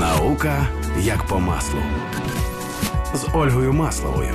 Наука як по маслу з Ольгою Масловою.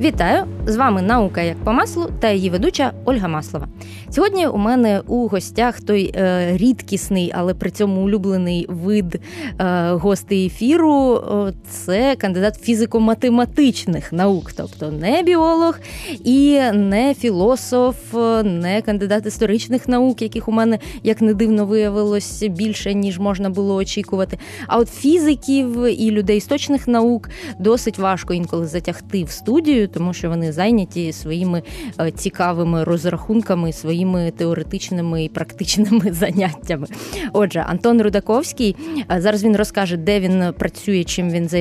Вітаю! З вами наука як по маслу та її ведуча Ольга Маслова. Сьогодні у мене у гостях той е, рідкісний, але при цьому улюблений вид е, гостей ефіру. Це кандидат фізико-математичних наук, тобто не біолог і не філософ, не кандидат історичних наук, яких у мене як не дивно виявилось більше ніж можна було очікувати. А от фізиків і людей істочних наук досить важко інколи затягти в студію, тому що вони зайняті своїми е, цікавими розрахунками, своїми теоретичними і практичними заняттями. Отже, Антон Рудаковський е, зараз він розкаже, де він працює, чим він займається,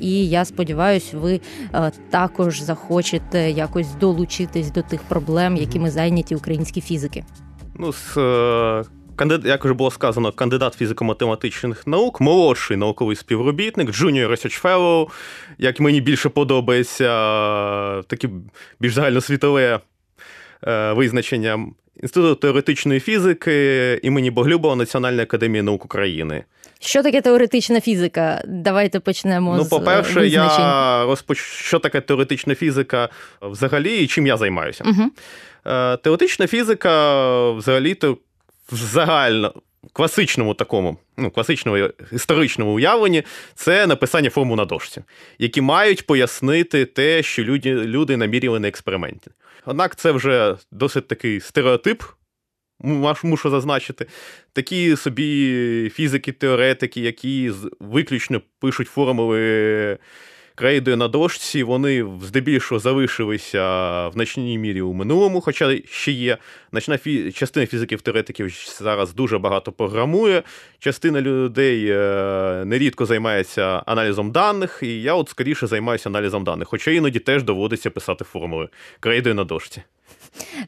і я сподіваюся, ви е, також захочете якось долучитись до тих проблем, якими зайняті українські фізики. Ну, з Кандидат, як вже було сказано, кандидат фізико-математичних наук, молодший науковий співробітник, Junior Research Fellow, як мені більше подобається таке більш загальносвітове е, визначення Інституту теоретичної фізики імені Боглюбова Національної академії наук України. Що таке теоретична фізика? Давайте почнемо. Ну, з по-перше, визначень. я розпоч... що таке теоретична фізика взагалі і чим я займаюся. Угу. Теоретична фізика взагалі-то в загально класичному такому, ну, класичному історичному уявленні це написання формул на дошці, які мають пояснити те, що люди люди намірювали на експерименті. Однак це вже досить такий стереотип, мушу зазначити. Такі собі фізики-теоретики, які виключно пишуть формули крейдою на дошці, вони здебільшого залишилися в значній мірі у минулому, хоча ще є. Значна фі... частина фізиків-теоретиків зараз дуже багато програмує. Частина людей е, нерідко займається аналізом даних, і я от скоріше займаюся аналізом даних, хоча іноді теж доводиться писати формули крейдою на дошці.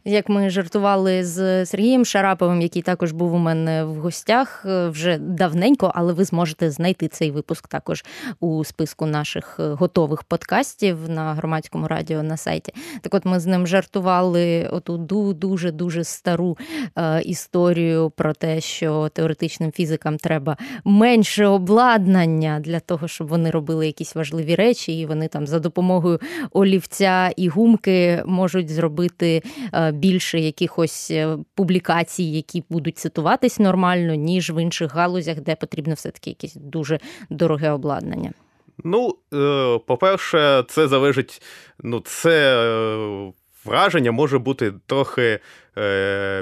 Як ми жартували з Сергієм Шараповим, який також був у мене в гостях е, вже давненько, але ви зможете знайти цей випуск також у списку наших е, готових подкастів на громадському радіо на сайті. Так, от ми з ним жартували оту дуже дуже стару е, історію про те, що теоретичним фізикам треба менше обладнання для того, щоб вони робили якісь важливі речі, і вони там за допомогою олівця і гумки можуть зробити. Е, більше якихось е, публікацій, які будуть цитуватись нормально, ніж в інших галузях, де потрібно все-таки якесь дуже дороге обладнання. Ну, е, по-перше, це залежить, ну, це враження може бути трохи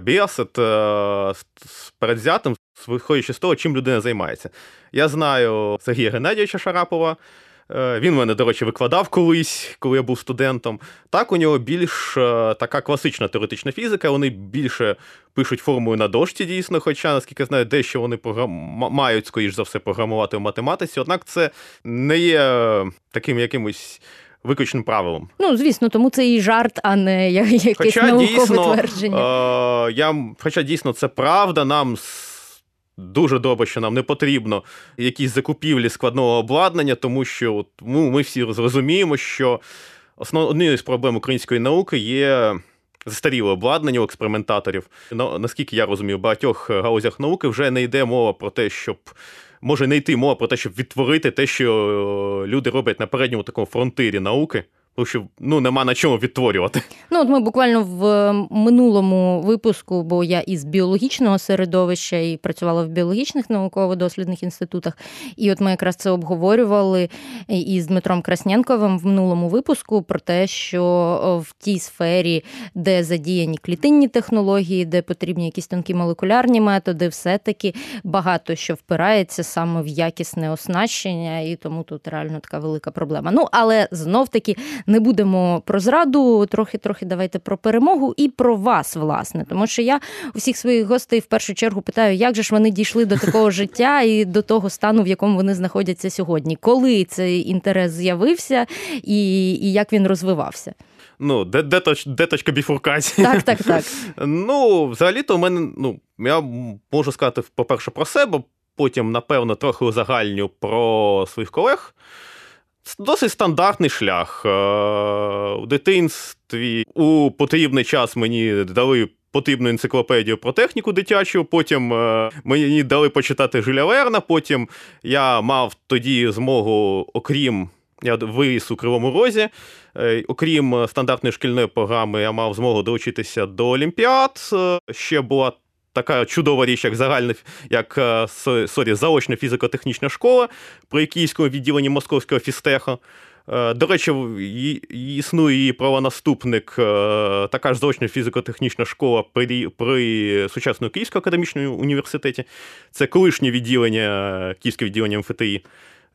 біасет передзятим, виходячи з того, чим людина займається. Я знаю Сергія Геннадійовича Шарапова. Е, він мене, до речі, викладав колись, коли я був студентом. Так, у нього більш е, така класична теоретична фізика, вони більше пишуть формули на дошці, дійсно, хоча, наскільки я знаю, дещо вони програм... мають, скоріш за все, програмувати в математиці, однак це не є таким якимось. Виключним правилом. Ну, звісно, тому це і жарт, а не якесь хоча, наукове дійсно, твердження. Е, я, Хоча дійсно це правда, нам Дуже добре, що нам не потрібно якісь закупівлі складного обладнання, тому що ну, ми всі зрозуміємо, що однією з проблем української науки є застаріле обладнання у експериментаторів. Наскільки я розумію, в багатьох галузях науки вже не йде мова про те, щоб. Може не йти мова про те, щоб відтворити те, що люди роблять на передньому такому фронтирі науки. Тому що ну нема на чому відтворювати. Ну от ми буквально в минулому випуску, бо я із біологічного середовища і працювала в біологічних науково-дослідних інститутах. І от ми якраз це обговорювали із Дмитром Красненковим в минулому випуску про те, що в тій сфері, де задіяні клітинні технології, де потрібні якісь тонкі молекулярні методи, все-таки багато що впирається саме в якісне оснащення, і тому тут реально така велика проблема. Ну але знов таки не будемо про зраду, трохи-трохи давайте про перемогу і про вас, власне. Тому що я усіх своїх гостей в першу чергу питаю, як же ж вони дійшли до такого життя і до того стану, в якому вони знаходяться сьогодні, коли цей інтерес з'явився і, і як він розвивався. Ну, де де, точ, де точка біфуркації? Так, так, так. Ну, взагалі-то у мене, ну, я можу сказати, по-перше, про себе, потім, напевно, трохи узагальню про своїх колег. Досить стандартний шлях. Е, у дитинстві у потрібний час мені дали потрібну енциклопедію про техніку дитячу. Потім е, мені дали почитати Жюля Верна. Потім я мав тоді змогу, окрім. Я виріс у Кривому Розі. Е, Окрім стандартної шкільної програми, я мав змогу долучитися до Олімпіад. Е, Ще була така чудова річ, як загальна, як е, sorry, заочна фізико-технічна школа при Київському відділенні Московського фізтеху. Е, До речі, існує її правонаступник, е, така ж заочна фізико-технічна школа при, при сучасному Київському академічному університеті. Це колишнє відділення, Київське відділення МФТІ.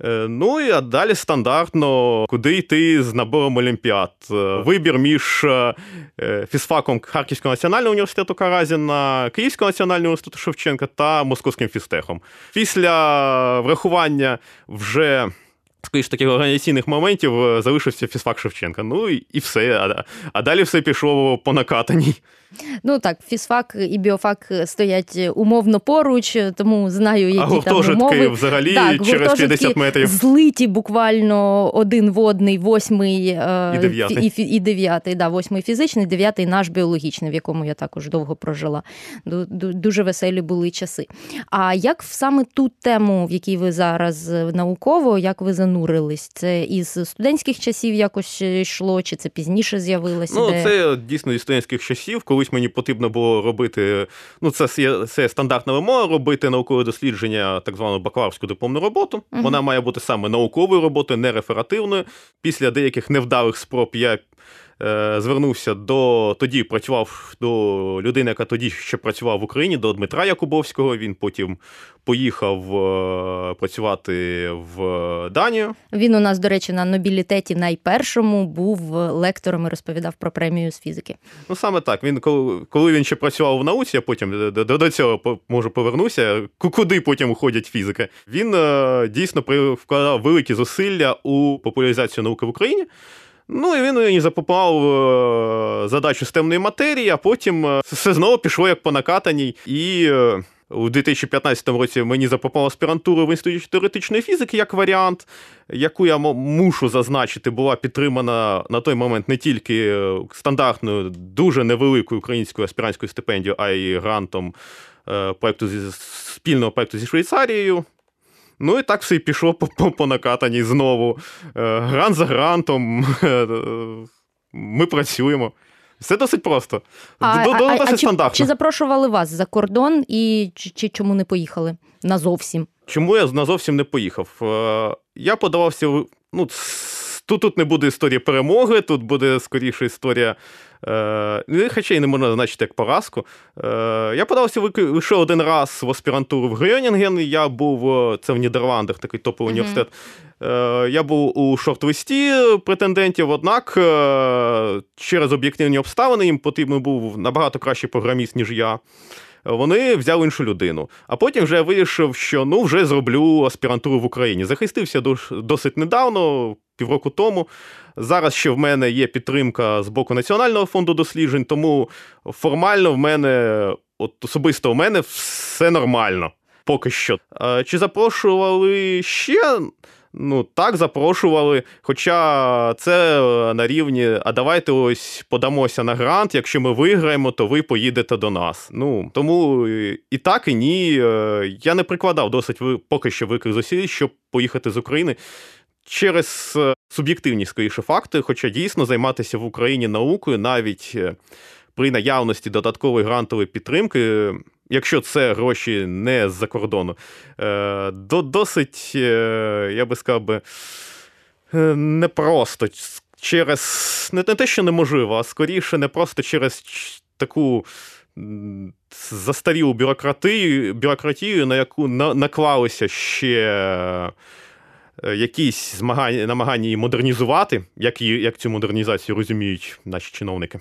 Е, Ну і а далі стандартно, куди йти з набором олімпіад. Е, Вибір між е, фізфаком Харківського національного університету Каразіна, Київського національного університету Шевченка та Московським фізтехом. Після врахування вже. Скоріш таких організаційних моментів залишився фізфак Шевченка. Ну і, і все. А, а далі все пішло по накатаній. Ну так, фізфак і біофак стоять умовно поруч, тому знаю, які А там гуртожитки умови. взагалі Так, через гуртожитки 50 метрів. Злиті буквально один водний, восьмий е, І дев'ятий. фі- і, і дев'ятий, да, восьмий фізичний, дев'ятий наш біологічний, в якому я також довго прожила. Ду- ду- Дуже веселі були часи. А як саме ту тему, в якій ви зараз е, науково, як ви занурились? Це із студентських часів якось е, йшло, чи це пізніше з'явилось? Ну, ідея? це дійсно із студентських часів. Колись мені потрібно було робити. Ну, це, є- це стандартна вимога робити наукове дослідження, так звану бакалаврську дипломну роботу. Мгм. Вона має бути саме науковою роботою, не реферативною. Після деяких невдалих спроб я. Е, Звернувся до тоді, працював до людини, яка тоді ще працювала в Україні, до Дмитра Якубовського. Він потім поїхав е, працювати в Данію. Він у нас, до речі, на нобілітеті найпершому був лектором і розповідав про премію з фізики. Ну саме так. Він коли, коли він ще працював в науці, я потім до, до, до цього може повернуся. ку- Куди потім уходять фізики? Він е, дійсно вкладав великі зусилля у популяризацію науки в Україні. Ну і він мені запропонував е, задачу з темної матерії, а потім е, все знову пішло як по накатаній. І е, у 2015 році мені запропонував аспірантуру в інституті теоретичної фізики як варіант, яку я мушу зазначити, була підтримана на той момент не тільки стандартною, дуже невеликою українською аспірантською стипендією, а й грантом проекту зі спільного проекту зі Швейцарією. Ну і так все і пішло по, по, накатаній знову. Гран Грант за грантом. е, Ми працюємо. Все досить просто. А, До- а, досить а чи, стандартно. чи запрошували вас за кордон і чи, чи чому не поїхали назовсім? Чому я назовсім не поїхав? Е, Я подавався. Ну, тут, тут не буде історії перемоги, тут буде скоріше історія. Е, ну, хоча й не можна значити як поразку. Е, я подавався вик- лише один раз в аспірантуру в Грьонінген. Я був е, це в Нідерландах, такий топовий університет. Е, Я був у шорт-листі претендентів, однак е, через об'єктивні обставини їм потрібен був набагато кращий програміст, ніж я. Вони взяли іншу людину. А потім вже я вирішив, що ну вже зроблю аспірантуру в Україні. Захистився досить недавно, півроку тому. Зараз ще в мене є підтримка з боку Національного фонду досліджень, тому формально в мене, от особисто в мене все нормально. Поки що. Чи запрошували ще? Ну, так, запрошували. Хоча це е, на рівні, а давайте ось подамося на грант. Якщо ми виграємо, то ви поїдете до нас. Ну тому е, і так, і ні. Е, Я не прикладав досить поки що великих зусиль, щоб поїхати з України. Через е, суб'єктивні скоріше факти, хоча дійсно займатися в Україні наукою навіть е, при наявності додаткової грантової підтримки, е, якщо це гроші не з-за кордону, е, до, досить, я би сказав би, непросто через не, те, що неможливо, а скоріше не просто через таку. Застарілу бюрократію, бюрократію, на яку на, наклалися ще якісь змагання, намагання її модернізувати, як, її, як цю модернізацію розуміють наші чиновники.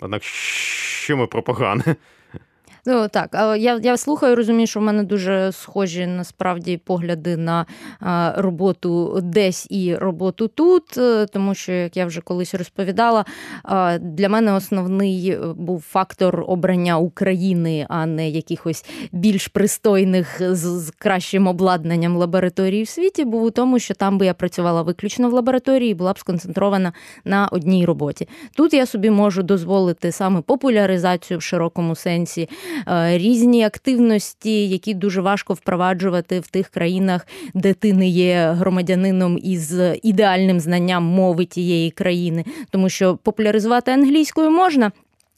Однак, що ми про погане? Ну так, я я слухаю, розумію, що в мене дуже схожі насправді погляди на роботу десь і роботу тут, е, тому що, як я вже колись розповідала, для мене основний е, був фактор обрання України, а не якихось більш пристойних з кращим обладнанням лабораторій в світі, був у тому, що там би я працювала виключно в лабораторії, була б сконцентрована на одній роботі. Тут я собі можу дозволити саме популяризацію в широкому сенсі, різні активності, які дуже важко впроваджувати в тих країнах, де ти не є громадянином із ідеальним знанням мови тієї країни, тому що популяризувати англійською можна.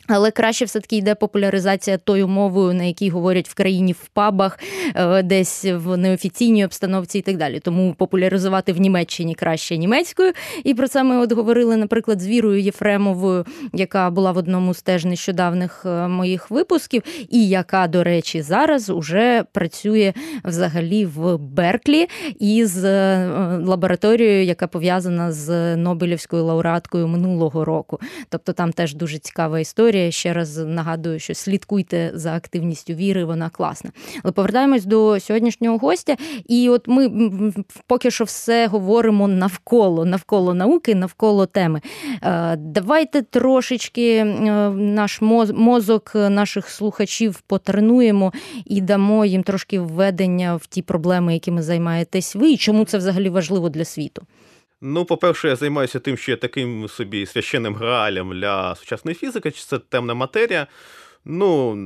Але краще все-таки йде популяризація тою мовою, на якій говорять в країні в пабах, е, десь в неофіційній обстановці і так далі. Тому популяризувати в Німеччині краще німецькою. І про це ми от говорили, наприклад, з Вірою Єфремовою, яка була в одному з теж нещодавних е, моїх випусків, і яка, до речі, зараз уже працює взагалі в Берклі із е, лабораторією, яка пов'язана з Нобелівською лауреаткою минулого року. Тобто там теж дуже цікава історія історія. Ще раз нагадую, що слідкуйте за активністю віри, вона класна. Але повертаємось до сьогоднішнього гостя, і от ми поки що все говоримо навколо, навколо науки, навколо теми. Е, давайте трошечки е, наш мозок наших слухачів потренуємо і дамо їм трошки введення в ті проблеми, якими займаєтесь ви, і чому це взагалі важливо для світу. Ну, по-перше, я займаюся тим, що я таким собі священним граалем для сучасної фізики, чи це темна матерія. Ну,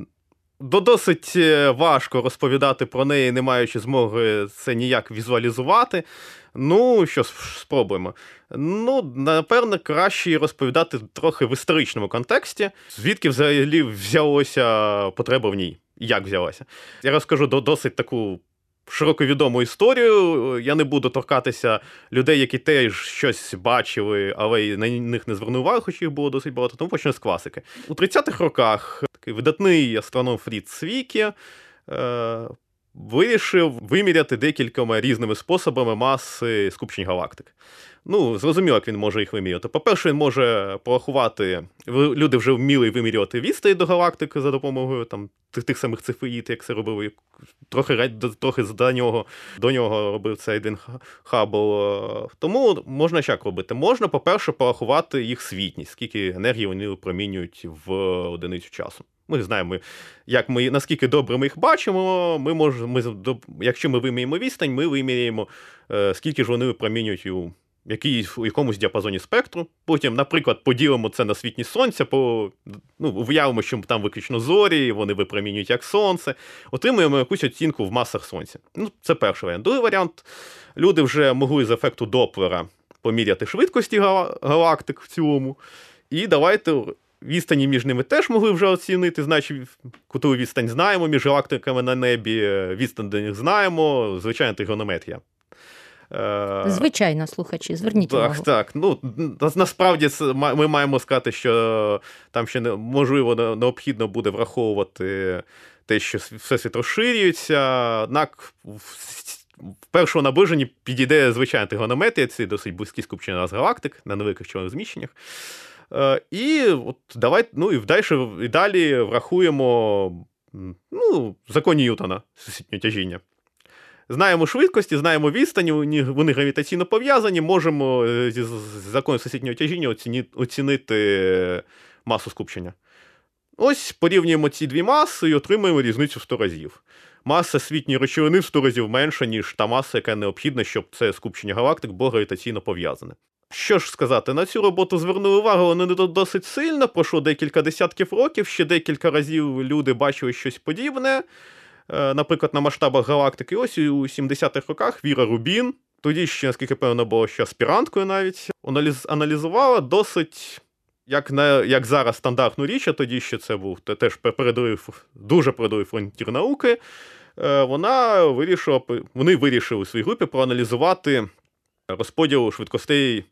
досить е, важко розповідати про неї, не маючи змоги це ніяк візуалізувати. Ну, що спробуємо. Ну, напевно, краще розповідати трохи в історичному контексті, звідки взагалі взялося потреба в ній. Як взялася? Я розкажу досить таку широко відому історію. Я не буду торкатися людей, які теж щось бачили, але й на них не звернув увагу, хоч їх було досить багато. Тому почну з класики. У 30-х роках такий видатний астроном Фрід Свікі е, вирішив виміряти декількома різними способами маси скупчень галактик. Ну, зрозуміло, як він може їх вимірювати. По-перше, він може порахувати. Люди вже вміли вимірювати відстань до галактики за допомогою там, тих тих самих цифеїд, як це робив трохи трохи до нього до нього робив цей один Хаббл. Тому можна як робити? Можна, по-перше, порахувати їх світність, скільки енергії вони випромінюють в одиницю часу. Ми знаємо, як ми, наскільки добре ми їх бачимо. Ми можемо, ми, Якщо ми виміряємо відстань, ми виміряємо, е, скільки ж вони випромінюють у якийсь, у якомусь діапазоні спектру. Потім, наприклад, поділимо це на світність сонця, по, ну, уявимо, що там виключно зорі, вони випромінюють як сонце, отримуємо якусь оцінку в масах сонця. Ну, Це перший варіант. Другий варіант. Люди вже могли з ефекту Доплера поміряти швидкості галактик в цілому. І давайте. Відстані між ними теж могли вже оцінити, значить, кутову відстань знаємо, між галактиками на небі, відстань до них знаємо, звичайна тригонометрія. Е, Звичайно, слухачі, зверніть так, увагу. Так, ну насправді ми маємо сказати, що там ще можливо необхідно буде враховувати те, що всесвіт розширюється, однак в першому наближенні підійде звичайна тригонометрія, це досить близькі скупчення з галактик на невеликих чорних зміщеннях. Е, і от давай, ну і далі, і далі врахуємо ну, закон Ньютона всесвітнього тяжіння. Знаємо швидкості, знаємо відстані, вони гравітаційно пов'язані, можемо е, зі законом всесвітнього тяжіння оцінити масу скупчення. Ось порівнюємо ці дві маси і отримуємо різницю в 100 разів. Маса світньої речовини в 100 разів менша, ніж та маса, яка необхідна, щоб це скупчення галактик було гравітаційно пов'язане. Що ж сказати, на цю роботу звернули увагу, але не досить сильно, пройшло декілька десятків років, ще декілька разів люди бачили щось подібне. Е, наприклад, на масштабах галактики. Ось у 70-х роках Віра Рубін, тоді ще, наскільки певно, було ще аспіранткою навіть, аналізувала досить. Як на як зараз стандартну річ, а тоді ще це був теж передовий, дуже передовий фронтір науки. Е, вона вирішила, Вони вирішили у своїй групі проаналізувати розподіл швидкостей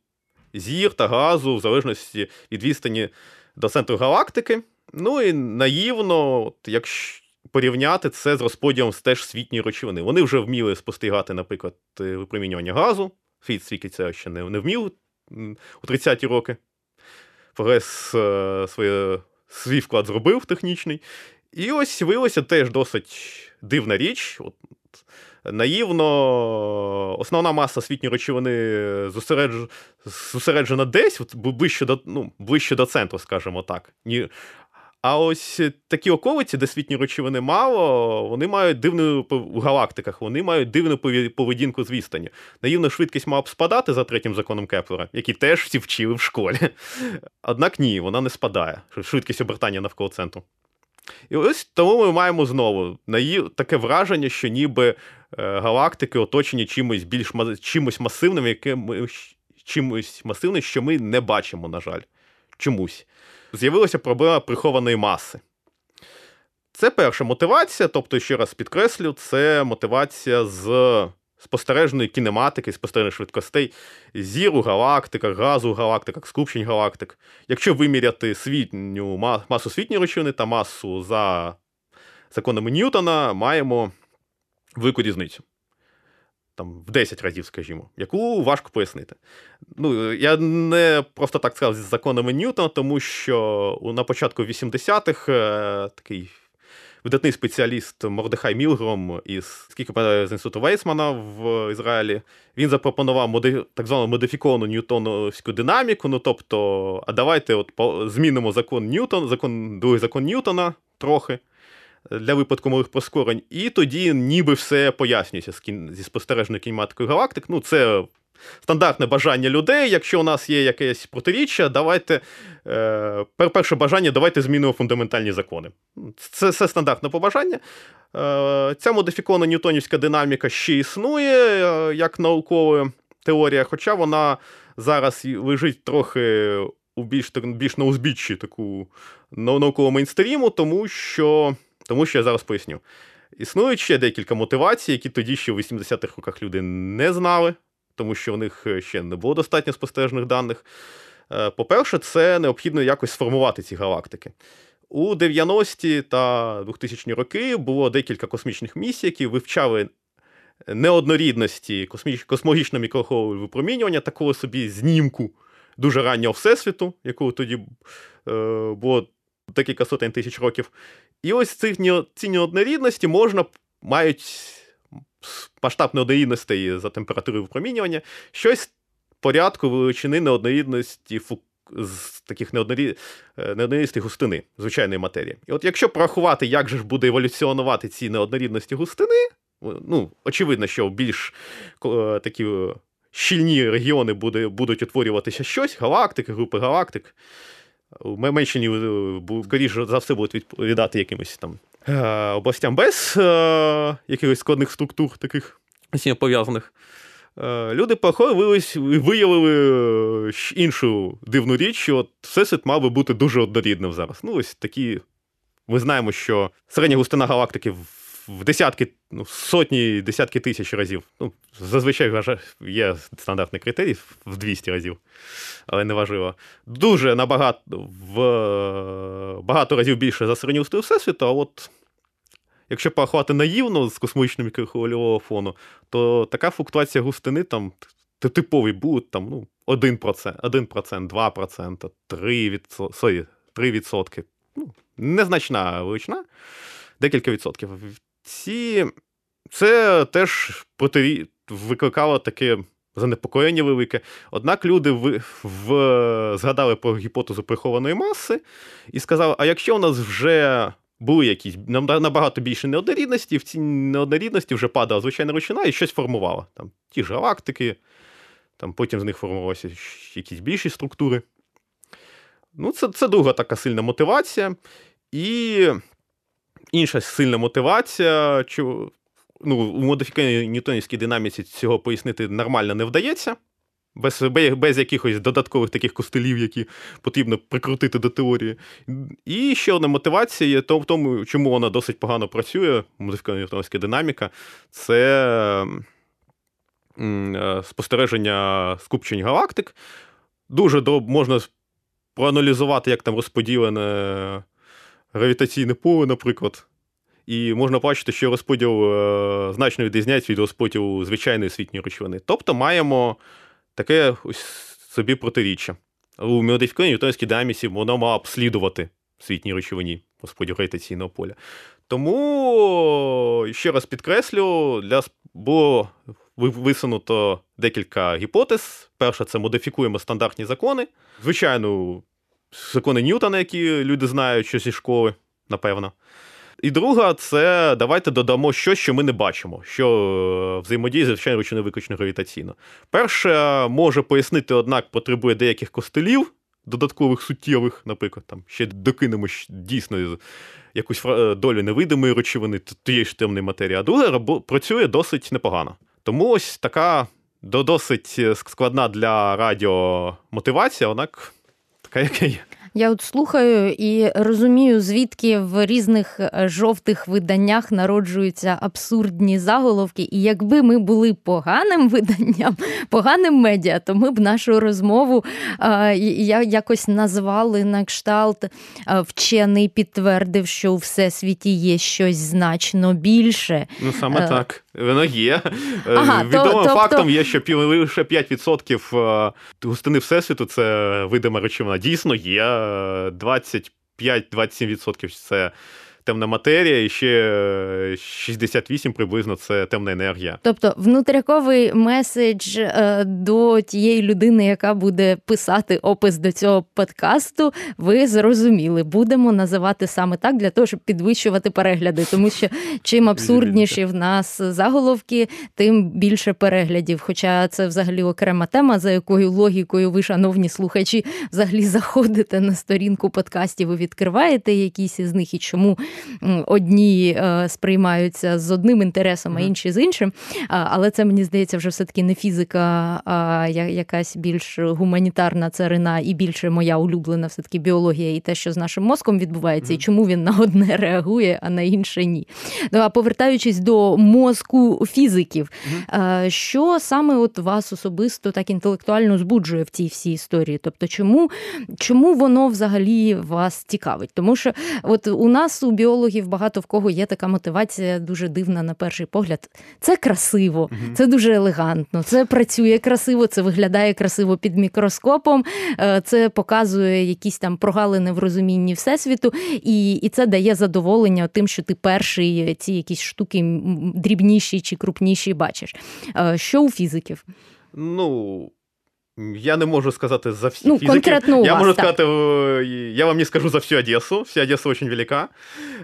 зір та газу в залежності від відстані до центру галактики. Ну і наївно, якщо порівняти це з розподілом теж світньої речовини. Вони вже вміли спостерігати, наприклад, е, випромінювання газу. Світ свіки це ще не, не вмів у 30-ті роки. Прогрес е, своє, свій вклад зробив технічний. І ось виявилося теж досить дивна річ. От, Наївно, основна маса освітньої речовини зосередж... зосереджена десь, от, ближче до ну, ближче до центру, скажімо так. Ні... А ось такі околиці, де світні речовини мало, вони мають дивну у галактиках, вони мають дивну поведінку з відстані. Наївна швидкість мала б спадати за третім законом Кеплера, який теж всі вчили в школі. Однак ні, вона не спадає. Швидкість обертання навколо центру. І ось тому ми маємо знову таке враження, що ніби е, галактики оточені чимось більш чимось масивним, яке ми чимось масивним, що ми не бачимо, на жаль. Чомусь. З'явилася проблема прихованої маси. Це перша мотивація, тобто, ще раз підкреслю, це мотивація з спостережної кінематики, спостережних швидкостей, зір у галактиках, газу у галактиках, скупчень галактик. Якщо виміряти світню масу світньої речовини та масу за законами Ньютона, маємо велику різницю. Там в 10 разів, скажімо, яку важко пояснити. Ну, Я не просто так сказав з законами Ньютона, тому що на початку 80-х е, такий видатний спеціаліст Мордехай Мілгром із скільки з інституту Вейсмана в Ізраїлі. Він запропонував моди, так звану модифіковану ньютоновську динаміку. Ну тобто, а давайте от змінимо закон Ньютон, закон, другий закон Ньютона трохи. Для випадку прискорень, і тоді ніби все пояснюється зі спостережною кінематикою галактик. Ну, це стандартне бажання людей. Якщо у нас є якесь протиріччя, давайте е, перше бажання, давайте змінимо фундаментальні закони. Це все стандартне побажання. Е, Ця модифікована ньютонівська динаміка ще існує е, як наукова теорія, хоча вона зараз лежить трохи у більш більш на узбіччі таку наукового мейнстріму, тому що, тому що я зараз поясню. Існують ще декілька мотивацій, які тоді ще в 80-х роках люди не знали тому що у них е, ще не було достатньо спостережних даних. Е, по-перше, це необхідно якось сформувати ці галактики. У 90-ті та 2000-ні роки було декілька космічних місій, які вивчали неоднорідності космологічного мікрохвильового випромінювання, такого собі знімку дуже раннього всесвіту, якого тоді е, було декілька сотень тисяч років. І ось ці, ці неоднорідності можна мають масштаб неоднорідностей за температурою випромінювання, щось порядку величини неоднорідності з таких неоднорід... Е, неоднорідностей густини, звичайної матерії. І от якщо порахувати, як же ж буде еволюціонувати ці неоднорідності густини, ну, очевидно, що більш е, такі е, щільні регіони буде, будуть утворюватися щось, галактики, групи галактик. Меншені, скоріше за все, будуть відповідати якимось там Е, областям без е, якихось складних структур, таких пов'язаних. Е, люди походили виявили іншу дивну річ, що от всесвіт мав би бути дуже однорідним зараз. Ну, ось такі. Ми знаємо, що середня густина галактики в десятки, ну, сотні, десятки тисяч разів. Ну, Зазвичай є стандартний критерій в 200 разів, але не важливо. Дуже набагато в багато разів більше за середню густину Всесвіту, а от. Якщо порахувати наївно з космічним мікрохвильового фону, то така флуктуація густини там типовий буде там, ну, 1%, 1%, 2%, 3%, 3%. Ну, незначна величина, декілька відсотків ці це теж проти... викликало таке занепокоєння велике. Однак люди в... В... згадали про гіпотезу прихованої маси і сказали: а якщо у нас вже були якісь набагато більше неоднорідності, в цій неоднорідності вже падала звичайна ручина і щось формувала. Там Ті ж галактики, там потім з них формувалися якісь більші структури. Ну, Це це друга така сильна мотивація. І інша сильна мотивація. Чу, ну, У модифікованій ньютонівській динаміці цього пояснити нормально не вдається. Без без якихось додаткових таких костелів, які потрібно прикрутити до теорії. І ще одна мотивація є в тому, чому вона досить погано працює, модифікована ньютонівська динаміка, це е, спостереження скупчень галактик. Дуже можна проаналізувати, як там розподілене гравітаційне поле, наприклад. І можна бачити, що розподіл е, значно відрізняється від розподілу звичайної освітньої речовини. Тобто маємо таке ось собі протиріччя. У модифікованій ньютонівській динаміці воно мало б слідувати світній речовині. розподіл гравітаційного поля. Тому, ще раз підкреслю, для було висунуто декілька гіпотез. Перша це модифікуємо стандартні закони. Звичайно, закони Ньютона, які люди знають що зі школи, напевно. І друга, це давайте додамо щось, що ми не бачимо, що е, взаємодіє, звичайно, ручно виключно гравітаційно. Перше, може пояснити, однак, потребує деяких костелів, додаткових суттєвих, наприклад, там ще докинемо дійсно якусь е, долю невидимої речовини, тієї ж темної матерії, а друге працює досить непогано. Тому ось така досить е, складна для радіо мотивація, однак така, яка є. Я от слухаю і розумію, звідки в різних е, жовтих виданнях народжуються абсурдні заголовки. І якби ми були поганим виданням, поганим медіа, то ми б нашу розмову я якось назвали на кшталт а, вчений підтвердив, що у всесвіті є щось значно більше. Ну саме е, так. Воно є. Е, ага, Відомим то, фактом то... є, що лише 5% густини всесвіту це видима речовина. Дійсно є 25-27% це темна матерія, і ще 68 приблизно це темна енергія. Тобто внутряковий меседж е, до тієї людини, яка буде писати опис до цього подкасту, ви зрозуміли. Будемо називати саме так для того, щоб підвищувати перегляди, тому що чим абсурдніші в нас заголовки, тим більше переглядів. Хоча це взагалі окрема тема, за якою логікою ви, шановні слухачі, взагалі заходите на сторінку подкастів і відкриваєте якісь із них і чому одні е, сприймаються з одним інтересом, а інші з іншим. Але це мені здається вже все-таки не фізика, а якась більш гуманітарна царина і більше моя улюблена все-таки біологія і те, що з нашим мозком відбувається, і чому він на одне реагує, а на інше ні. Ну, а повертаючись до мозку фізиків, що саме от вас особисто так інтелектуально збуджує в цій всій історії? Тобто, чому, чому воно взагалі вас цікавить? Тому що от у нас у біологів багато в кого є така мотивація дуже дивна на перший погляд. Це красиво, угу. це дуже елегантно, це працює красиво, це виглядає красиво під мікроскопом, е, це показує якісь там прогалини в розумінні всесвіту, і і це дає задоволення тим, що ти перший ці якісь штуки дрібніші чи крупніші бачиш. Е, що у фізиків? Ну. Я не можу сказати за всі ну, фізики. Конкретно у я вас, можу так. сказати, я вам не скажу за всю Одесу. Вся Одеса дуже велика.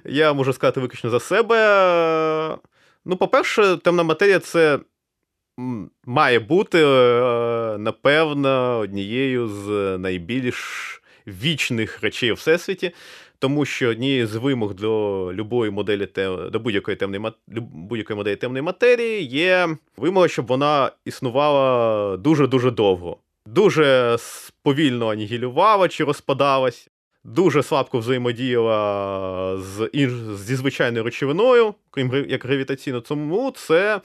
Я можу сказати виключно за себе. Ну, по-перше, темна матерія це має бути, е, напевно, однією з найбільш вічних речей у всесвіті тому що однією з вимог до любої моделі до будь-якої темної будь-якої моделі темної матерії є вимога, щоб вона існувала дуже-дуже довго, дуже повільно анігілювала чи розпадалась, дуже слабко взаємодіяла з зі звичайною речовиною, крім як гравітаційно. Тому це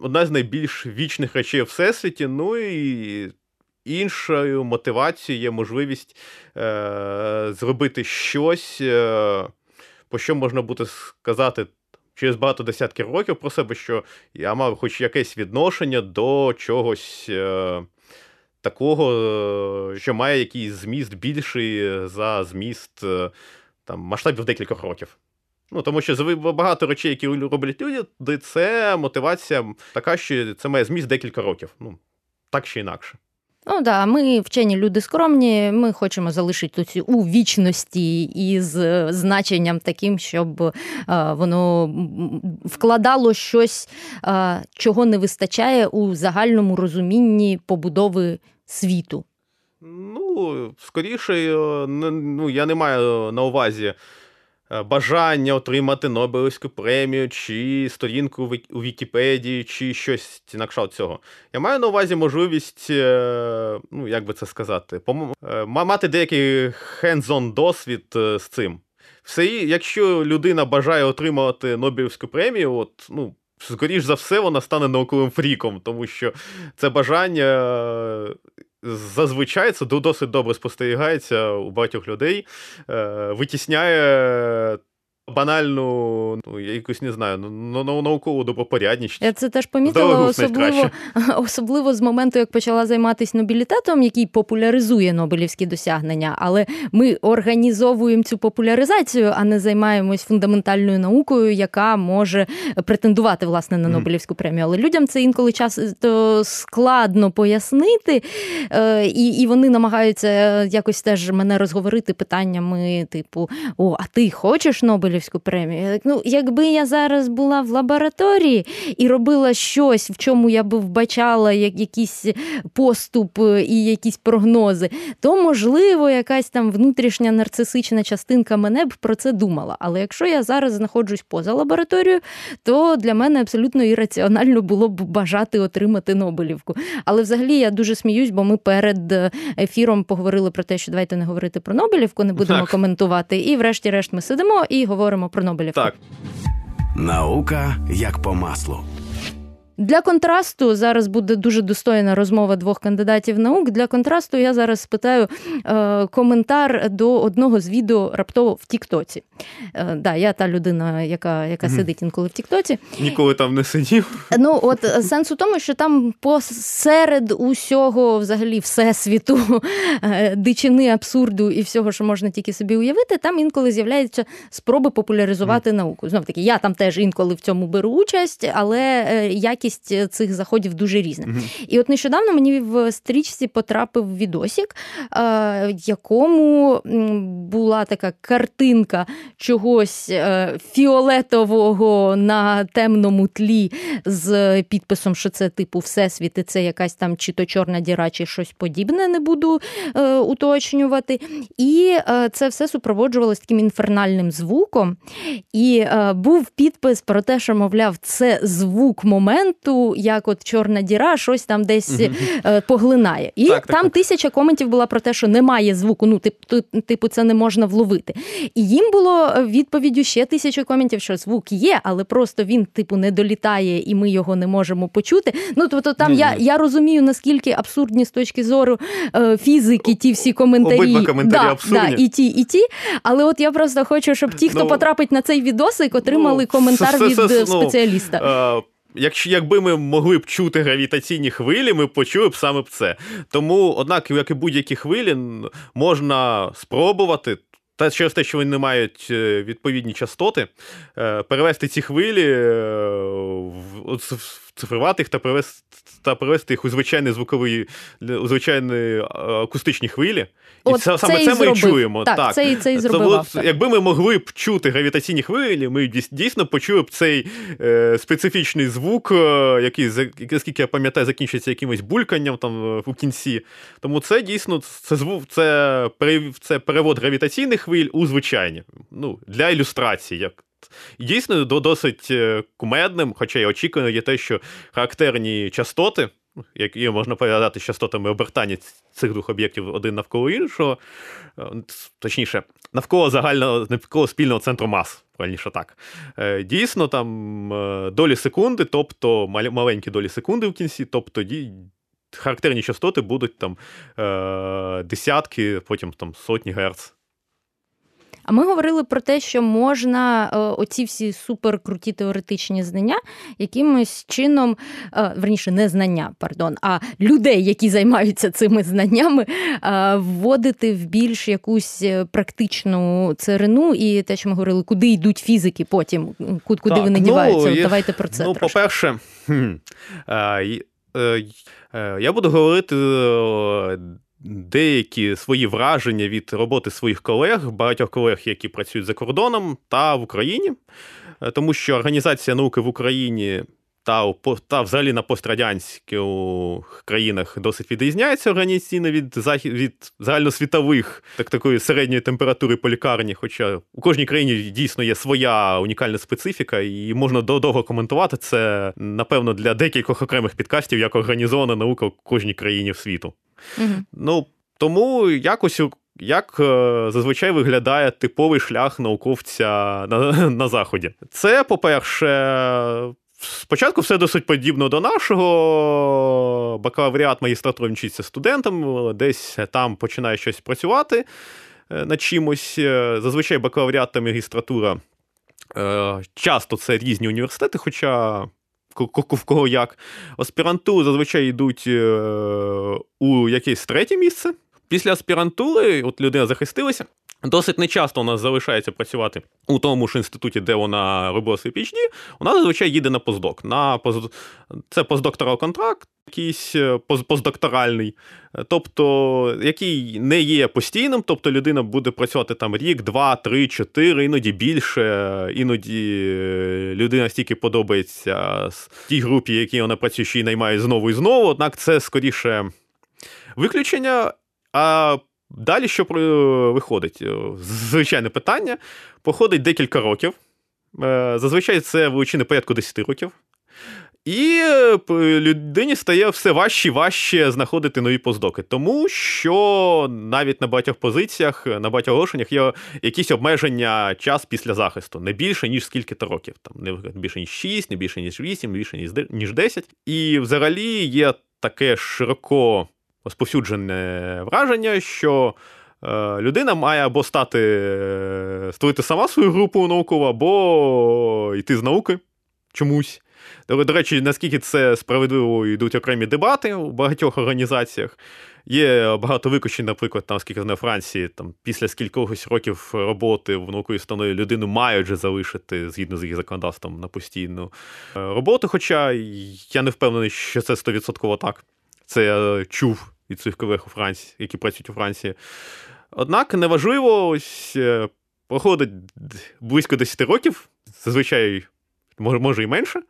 одна з найбільш вічних речей у всесвіті. Ну і іншою мотивацією є можливість е, зробити щось, е, по що можна буде сказати через багато десятків років про себе, що я мав хоч якесь відношення до чогось. Е, Такого, е, що має якийсь зміст більший за зміст е, там, масштабів декількох років. Ну, Тому що багато речей, які роблять люди, це мотивація така, що це має зміст декілька років. Ну, Так чи інакше. Ну да, ми вчені люди скромні. Ми хочемо залишити цю у вічності із е, значенням таким, щоб е, воно вкладало щось, е, чого не вистачає у загальному розумінні побудови світу. Ну, скоріше, ну я не маю на увазі. Е, бажання отримати Нобелівську премію, чи сторінку у Вікіпедії, чи щось на кшталт цього. Я маю на увазі можливість, е, ну як би це сказати, е, мати деякий hands-on досвід з цим. Все, якщо людина бажає отримати Нобелівську премію, от, ну, скоріш за все, вона стане науковим фріком, тому що це бажання зазвичай це досить добре спостерігається у багатьох людей, е, витісняє банальну, ну, я якусь не знаю, ну, наукову добропорядність. Я це теж помітила, особливо особливо з моменту, як почала займатися Нобілітетом, який популяризує Нобелівські досягнення. Але ми організовуємо цю популяризацію, а не займаємось фундаментальною наукою, яка може претендувати власне на Нобелівську премію. Але людям це інколи часто складно пояснити, е, і і вони намагаються якось теж мене розговорити питаннями, типу: О, а ти хочеш Нобелівську премію? Ну, якби я зараз була в лабораторії і робила щось, в чому я би вбачала якийсь поступ і якісь прогнози, то можливо якась там внутрішня нарцисична частинка мене б про це думала. Але якщо я зараз знаходжусь поза лабораторією, то для мене абсолютно ірраціонально було б бажати отримати Нобелівку. Але взагалі я дуже сміюсь, бо ми перед ефіром поговорили про те, що давайте не говорити про Нобелівку, не будемо так. коментувати. І, врешті-решт, ми сидимо і говоримо про Нобелівку. Так. Наука як по маслу. Для контрасту зараз буде дуже достойна розмова двох кандидатів наук. Для контрасту я зараз спитаю е, коментар до одного з відео раптово в Тіктоці. Е, да, Я та людина, яка яка сидить інколи в Тіктоці. Ніколи там не сидів. Ну от е, сенс у тому, що там посеред усього, взагалі, всесвіту, е, дичини, абсурду і всього, що можна тільки собі уявити, там інколи з'являються спроби популяризувати mm. науку. Знов таки, я там теж інколи в цьому беру участь, але е, якість е, цих заходів дуже різна. Mm-hmm. І от нещодавно мені в стрічці потрапив відосік, в е, якому була така картинка чогось е, фіолетового на темному тлі з підписом, що це типу Всесвіт, і це якась там чи то чорна діра, чи щось подібне, не буду уточнювати. І це все супроводжувалось таким інфернальним звуком. І був підпис про те, що, мовляв, це звук моменту моменту, як от чорна діра, щось там десь угу. поглинає. І так, там так, тисяча коментів була про те, що немає звуку. Ну, типу, типу, це не можна вловити. І їм було відповіддю ще тисячу коментів, що звук є, але просто він, типу, не долітає, і ми його не можемо почути. Ну, тобто, там я я розумію, наскільки абсурдні з точки зору е, фізики, ті всі коментарі. Обидва коментарі да, абсурдні. Да, і ті, і ті. Але от я просто хочу, щоб ті, хто ну, потрапить на цей відосик, отримали ну, коментар від ну, спеціаліста. Якщо якби ми могли б чути гравітаційні хвилі, ми почули б саме б це. Тому, однак, як і будь-які хвилі, можна спробувати. Та через те, що вони не мають е, відповідні частоти, е, перевести ці хвилі, е, цифрувати їх та перевести та перевести їх у звичайні звукові, у звичайні акустичні хвилі. І От це, саме це ми чуємо. Так, так. Це, це і зробив От, Якби ми могли б чути гравітаційні хвилі, ми дійсно почули б цей е, специфічний звук, е, який, наскільки я пам'ятаю, закінчується якимось бульканням там у кінці. Тому це дійсно це звук, це, це перевод гравітаційних хвиль у звичайні. Ну, Для ілюстрації. як і дійсно досить е, кумедним, хоча й очікувано, є те, що характерні частоти, які можна пов'язати з частотами обертання цих двох об'єктів один навколо іншого, е, точніше, навколо загального навколо спільного центру мас. Правильніше так. Е, дійсно, там долі секунди, тобто маленькі долі секунди в кінці, тобто характерні частоти будуть там десятки, потім там сотні герц. А ми говорили про те, що можна е, оці всі суперкруті теоретичні знання якимось чином, е, верніше, не знання, пардон, а людей, які займаються цими знаннями, е, вводити в більш якусь практичну царину і те, що ми говорили, куди йдуть фізики потім, куди так, вони ну, діваються. От Давайте про це. Ну, трошки. по-перше, я буду говорити деякі свої враження від роботи своїх колег, багатьох колег, які працюють за кордоном та в Україні, е, тому що організація науки в Україні. Та та взагалі на пострадянських країнах досить відрізняється організаційно від захід від загальносвітових, так такої середньої температури по лікарні. Хоча у кожній країні дійсно є своя унікальна специфіка, і можна довго коментувати це, напевно, для декількох окремих підкастів, як організована наука в кожній країні світу. Угу. Ну, Тому якось як е, зазвичай виглядає типовий шлях науковця на, на Заході. Це, по-перше, спочатку все досить подібно до нашого. Бакалавріат магістратури вчиться студентам, десь там починає щось працювати е, над чимось. Зазвичай бакалавріат та магістратура Е, часто це різні університети, хоча в кого як. Аспірантури зазвичай йдуть е, у якесь третє місце. Після аспірантури, от людина захистилася. Досить нечасто нас залишається працювати у тому ж інституті, де вона робила свій PhD, Вона зазвичай їде на постдок. На поз... Це постдокторал контракт, якийсь е, постдокторальний, тобто який не є постійним, тобто людина буде працювати там рік, два, три, чотири, іноді більше. Іноді е, людина стільки подобається тій групі, які вона працює, що її наймає знову і знову. Однак це скоріше виключення. А Далі що виходить? Е, звичайне питання. Походить декілька років. Е, зазвичай це величини порядку 10 років. І е, людині стає все важче і важче знаходити нові поздоки. Тому що навіть на багатьох позиціях, на багатьох оголошеннях є якісь обмеження час після захисту, не більше, ніж скільки-то років. Там Не більше, ніж 6, не більше, ніж 8, не більше, ніж 10. І взагалі є таке широко розповсюджене враження, що е, людина має або стати е, створити сама свою групу наукову, або йти з науки чомусь. До, речі, наскільки це справедливо йдуть окремі дебати у багатьох організаціях. Є багато виключень, наприклад, там, скільки знаю, Франції, там, після скількогось років роботи в науковій установі людину мають вже залишити згідно з їх законодавством на постійну е, роботу. Хоча я не впевнений, що це 100% так. Це я чув від своїх колег у Франції, які працюють у Франції. Однак неважливо, ось е, проходить близько 10 років, зазвичай може, і менше.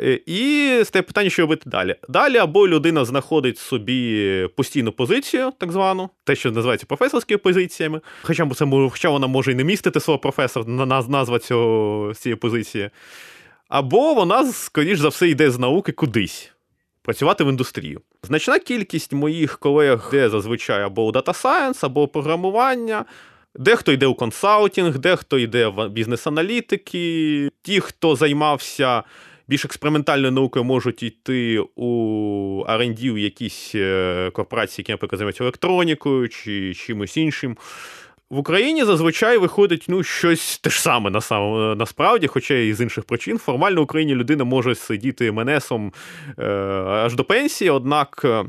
Е, і стає питання, що робити далі. Далі або людина знаходить собі постійну позицію, так звану, те, що називається професорськими позиціями. Хоча це, хоча вона може і не містити свого професора, назва цього цієї позиції. Або вона, скоріш за все, йде з науки кудись працювати в індустрію. Значна кількість моїх колег йде зазвичай або у Data Science, або програмування. Дехто йде у консалтинг, дехто йде в бізнес-аналітики. Ті, хто займався більш експериментальною наукою, можуть йти у R&D, у якісь е, корпорації, які, наприклад, займаються електронікою чи чимось іншим. В Україні зазвичай виходить ну, щось те ж саме на сам, насправді, хоча і з інших причин. Формально в Україні людина може сидіти МНСом е, аж до пенсії, однак е,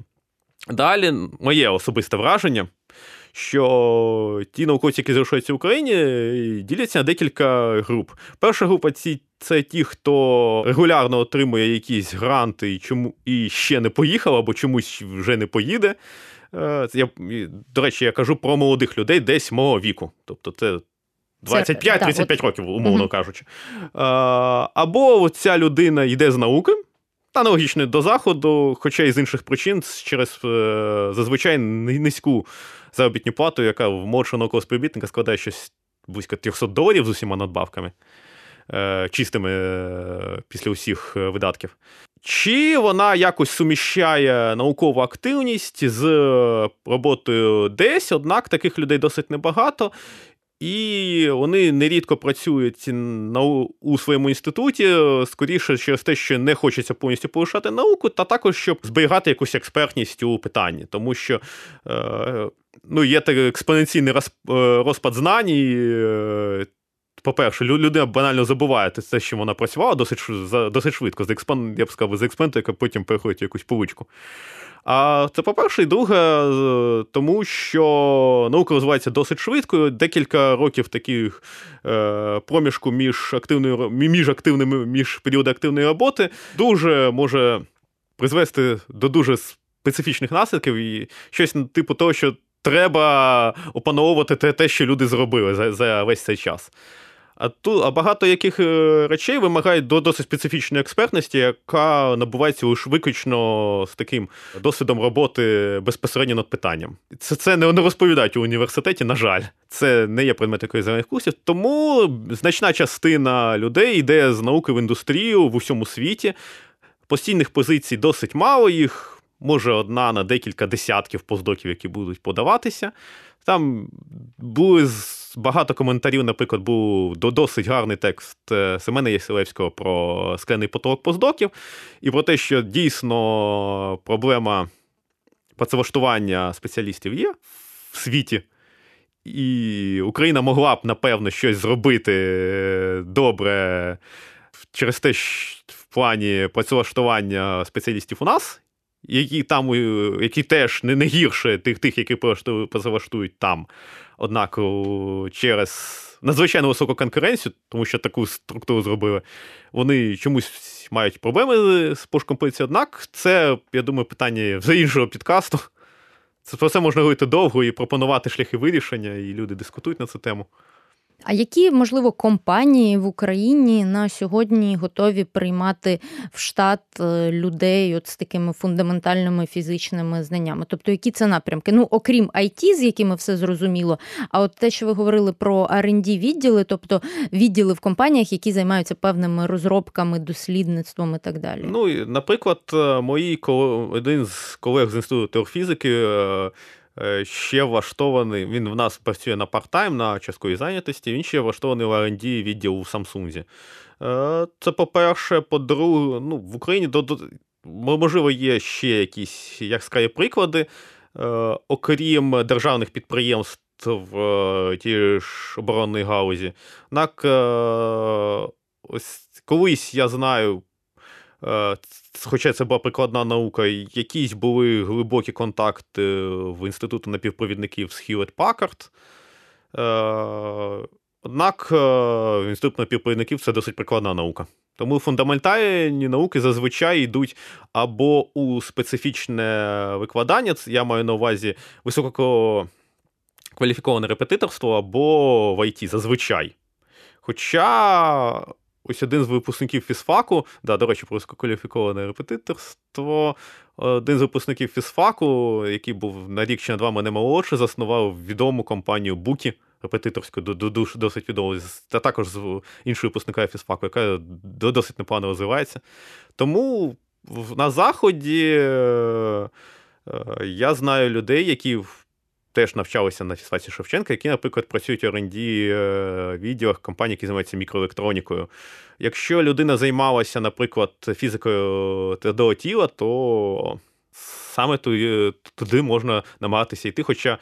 далі моє особисте враження. Що ті науковці, які залишаються в Україні, діляться на декілька груп. Перша група ці це ті, хто регулярно отримує якісь гранти і чому і ще не поїхав, або чомусь вже не поїде. Е, я, До речі, я кажу про молодих людей десь мого віку. Тобто це 25-35 років, умовно кажучи. Е, або ця людина йде з науки, аналогічно до заходу, хоча і з інших причин, через е, зазвичай низьку заробітну плату, яка в молодшого наукового співробітника складає щось близько 300 доларів з усіма надбавками. Чистими після усіх видатків. Чи вона якось суміщає наукову активність з роботою десь, однак таких людей досить небагато. І вони нерідко працюють на, у своєму інституті, скоріше через те, що не хочеться повністю полишати науку, та також щоб зберігати якусь експертність у питанні, тому що е, ну, є такий експоненційний розпад знань. І, е, по-перше, людина банально забуває те, що вона працювала досить досить швидко. З експан, я б сказав, з експенту, яка потім переходить в якусь поличку. А це, по-перше, і друге, тому що наука розвивається досить швидко. Декілька років таких е, проміжку між активною між активними між періоди активної роботи дуже може призвести до дуже специфічних наслідків і щось типу того, що треба опановувати те що люди зробили за, за весь цей час. А тут а багато яких е, речей вимагають до досить специфічної експертності, яка набувається лише виключно з таким досвідом роботи безпосередньо над питанням. Це це не розповідають у університеті, на жаль, це не є предмет якоїсь зелених курсів. Тому значна частина людей йде з науки в індустрію в усьому світі. Постійних позицій досить мало їх. Може, одна на декілька десятків поздоків, які будуть подаватися. Там були багато коментарів, наприклад, був досить гарний текст е, Семена Ясилевського про скляний потолок поздоків, і про те, що дійсно проблема працевлаштування спеціалістів є в світі. і Україна могла б, напевно, щось зробити е, добре через те, в плані працевлаштування спеціалістів у нас, які там, е, які теж не гірше тих, тих, які працевлаштують там. Однак через надзвичайно високу конкуренцію, тому що таку структуру зробили, вони чомусь мають проблеми з пошуком поліції. Однак це, я думаю, питання за іншого підкасту. Це про це можна говорити довго і пропонувати шляхи вирішення, і люди дискутують на цю тему. А які, можливо, компанії в Україні на сьогодні готові приймати в штат е, людей от з такими фундаментальними фізичними знаннями? Тобто, які це напрямки? Ну, окрім IT, з якими все зрозуміло, а от те, що ви говорили про R&D відділи, тобто відділи в компаніях, які займаються певними розробками, дослідництвом і так далі. Ну, наприклад, е, мої один з колег з інституту теорфізики е, Е, ще влаштований. Він в нас працює на парт-тайм, на частковій зайнятості. Він ще влаштований в R&D відділ у Samsung. Е, це, по-перше, по-друге, ну, в Україні можливо є ще якісь яскраві приклади, е, окрім державних підприємств в тій ж оборонній гаузі. Однак, ось колись я знаю хоча це була прикладна наука, якісь були глибокі контакти в інституту напівпровідників з Hewlett Packard. Е, однак е, інститут напівпровідників це досить прикладна наука. Тому фундаментальні науки зазвичай йдуть або у специфічне викладання, я маю на увазі висококваліфіковане репетиторство, або в ІТ зазвичай. Хоча Ось один з випускників фізфаку, да, до речі, про висококваліфіковане репетиторство. Один з випускників фізфаку, який був на рік чи на два мене молодше, заснував відому компанію Букі репетиторську, досить відому, та також з іншою випускника фізфаку, яка досить непогано розвивається. Тому на Заході е, е, я знаю людей, які теж навчалися на фізфаці Шевченка, які, наприклад, працюють в R&D е, відділах компаній, які займаються мікроелектронікою. Якщо людина займалася, наприклад, фізикою твердого тіла, то саме туди можна намагатися йти, хоча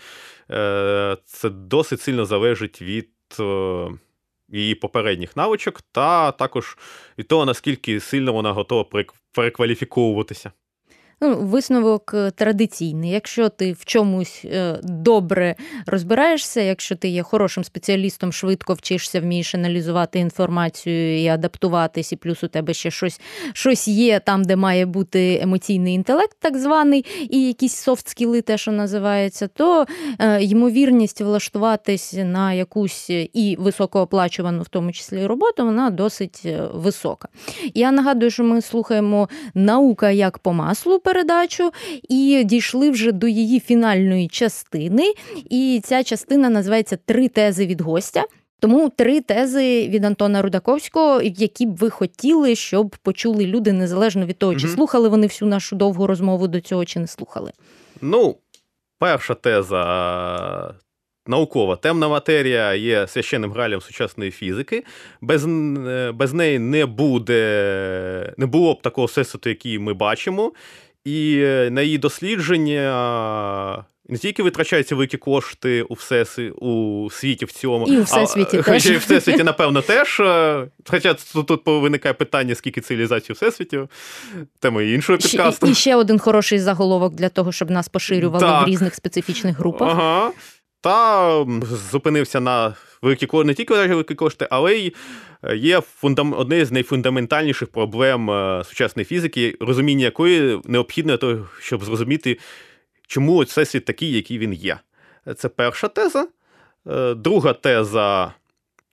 е, це досить сильно залежить від. Е, її попередніх навичок, та також від того, наскільки сильно вона готова перекваліфіковуватися. Ну, Висновок е, традиційний. Якщо ти в чомусь е, добре розбираєшся, якщо ти є хорошим спеціалістом, швидко вчишся, вмієш аналізувати інформацію і адаптуватись, і плюс у тебе ще щось щось є там, де має бути емоційний інтелект, так званий, і якісь софт-скіли, те, що називається, то е, ймовірність влаштуватись на якусь і високооплачувану, в тому числі роботу, вона досить висока. Я нагадую, що ми слухаємо наука як по маслу передачу і дійшли вже до її фінальної частини. І ця частина називається Три тези від гостя. Тому три тези від Антона Рудаковського, які б ви хотіли, щоб почули люди незалежно від того, чи угу. слухали вони всю нашу довгу розмову до цього, чи не слухали. Ну, перша теза. Наукова темна матерія є священним гралем сучасної фізики. Без без неї не буде, не було б такого всесвіту, який ми бачимо. І е, на її дослідження не тільки витрачаються великі кошти у всесві, у світі в цьому, і у всесвіті а, теж. Хоча і всесвіті, напевно, теж. Хоча тут, тут виникає питання, скільки цивілізацій у всесвіті, тема іншого підкасту. І, і ще один хороший заголовок для того, щоб нас поширювали так. в різних специфічних групах. Ага. Та зупинився на великі кошти, не тільки великі кошти, але й е, є фундам... одне з найфундаментальніших проблем е, сучасної фізики, розуміння якої необхідне, того, щоб зрозуміти, чому всесвіт такий, який він є. Це перша теза. Е, друга теза.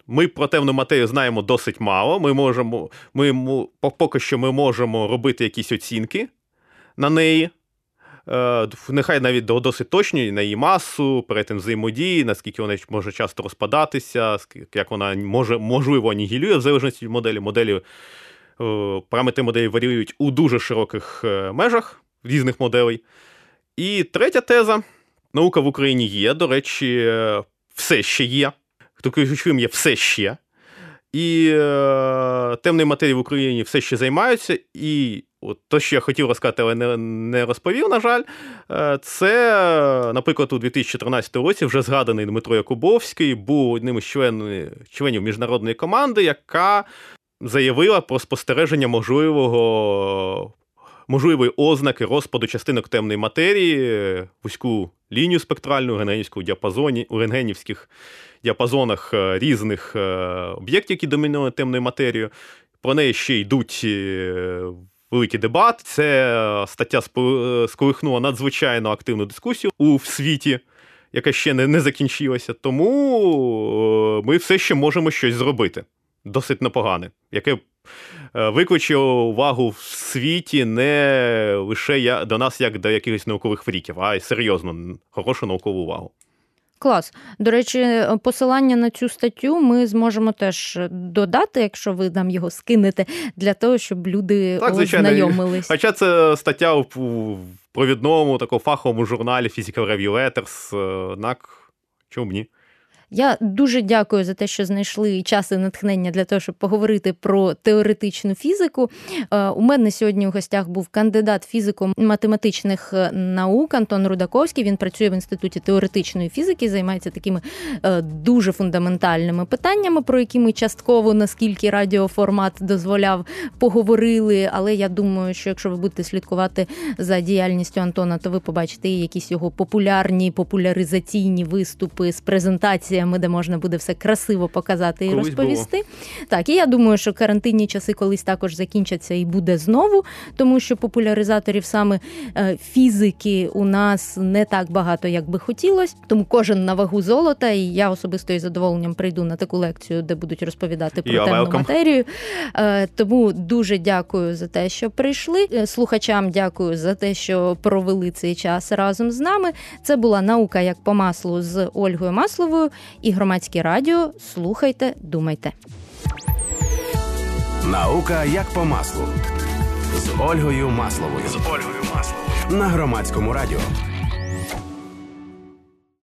Ми про темну матерію знаємо досить мало. Ми можемо, ми, Поки що ми можемо робити якісь оцінки на неї. Е, нехай навіть досить точні на її масу, перетин взаємодії, наскільки вона може часто розпадатися, як вона може, можливо анігілює в залежності від моделі. Моделі е, параметри моделі варіюють у дуже широких е, межах різних моделей. І третя теза: наука в Україні є, до речі, все ще є. Хто ключовим є все ще. І темної матерії в Україні все ще займаються, і то, що я хотів розказати, але не, не розповів, на жаль, е, це, наприклад, у 2013 році вже згаданий Дмитро Якубовський був одним із членів, членів міжнародної команди, яка заявила про спостереження можливого. Можливої ознаки розпаду частинок темної матерії, вузьку лінію спектральну рентгенівському діапазоні, у рентгенівських діапазонах е, різних е, об'єктів, які домінують темною матерією. Про неї ще йдуть е, великі дебати. Це стаття сколихнула надзвичайно активну дискусію у світі, яка ще не, не закінчилася. Тому ми все ще можемо щось зробити. Досить непогане, яке викличе увагу в світі не лише до нас, як до якихось наукових фріків, а й серйозно хорошу наукову увагу. Клас. До речі, посилання на цю статтю ми зможемо теж додати, якщо ви нам його скинете, для того, щоб люди так, ознайомились. Хоча це стаття в провідному такому фаховому журналі Physical Review Letters, однак чому ні? Я дуже дякую за те, що знайшли час і натхнення для того, щоб поговорити про теоретичну фізику. Е, у мене сьогодні у гостях був кандидат фізико-математичних е, наук Антон Рудаковський. Він працює в інституті теоретичної фізики, займається такими е, дуже фундаментальними питаннями, про які ми частково, наскільки радіоформат дозволяв, поговорили. Але я думаю, що якщо ви будете слідкувати за діяльністю Антона, то ви побачите якісь його популярні популяризаційні виступи з презентації лекціями, де можна буде все красиво показати і колись розповісти. Було. Так, і я думаю, що карантинні часи колись також закінчаться і буде знову, тому що популяризаторів саме е, фізики у нас не так багато, як би хотілося. Тому кожен на вагу золота, і я особисто із задоволенням прийду на таку лекцію, де будуть розповідати про темну матерію. Е, тому дуже дякую за те, що прийшли. Е, слухачам дякую за те, що провели цей час разом з нами. Це була наука як по маслу з Ольгою Масловою і громадське радіо. Слухайте, думайте. Наука як по маслу з Ольгою Масловою. З Ольгою Масловою на громадському радіо.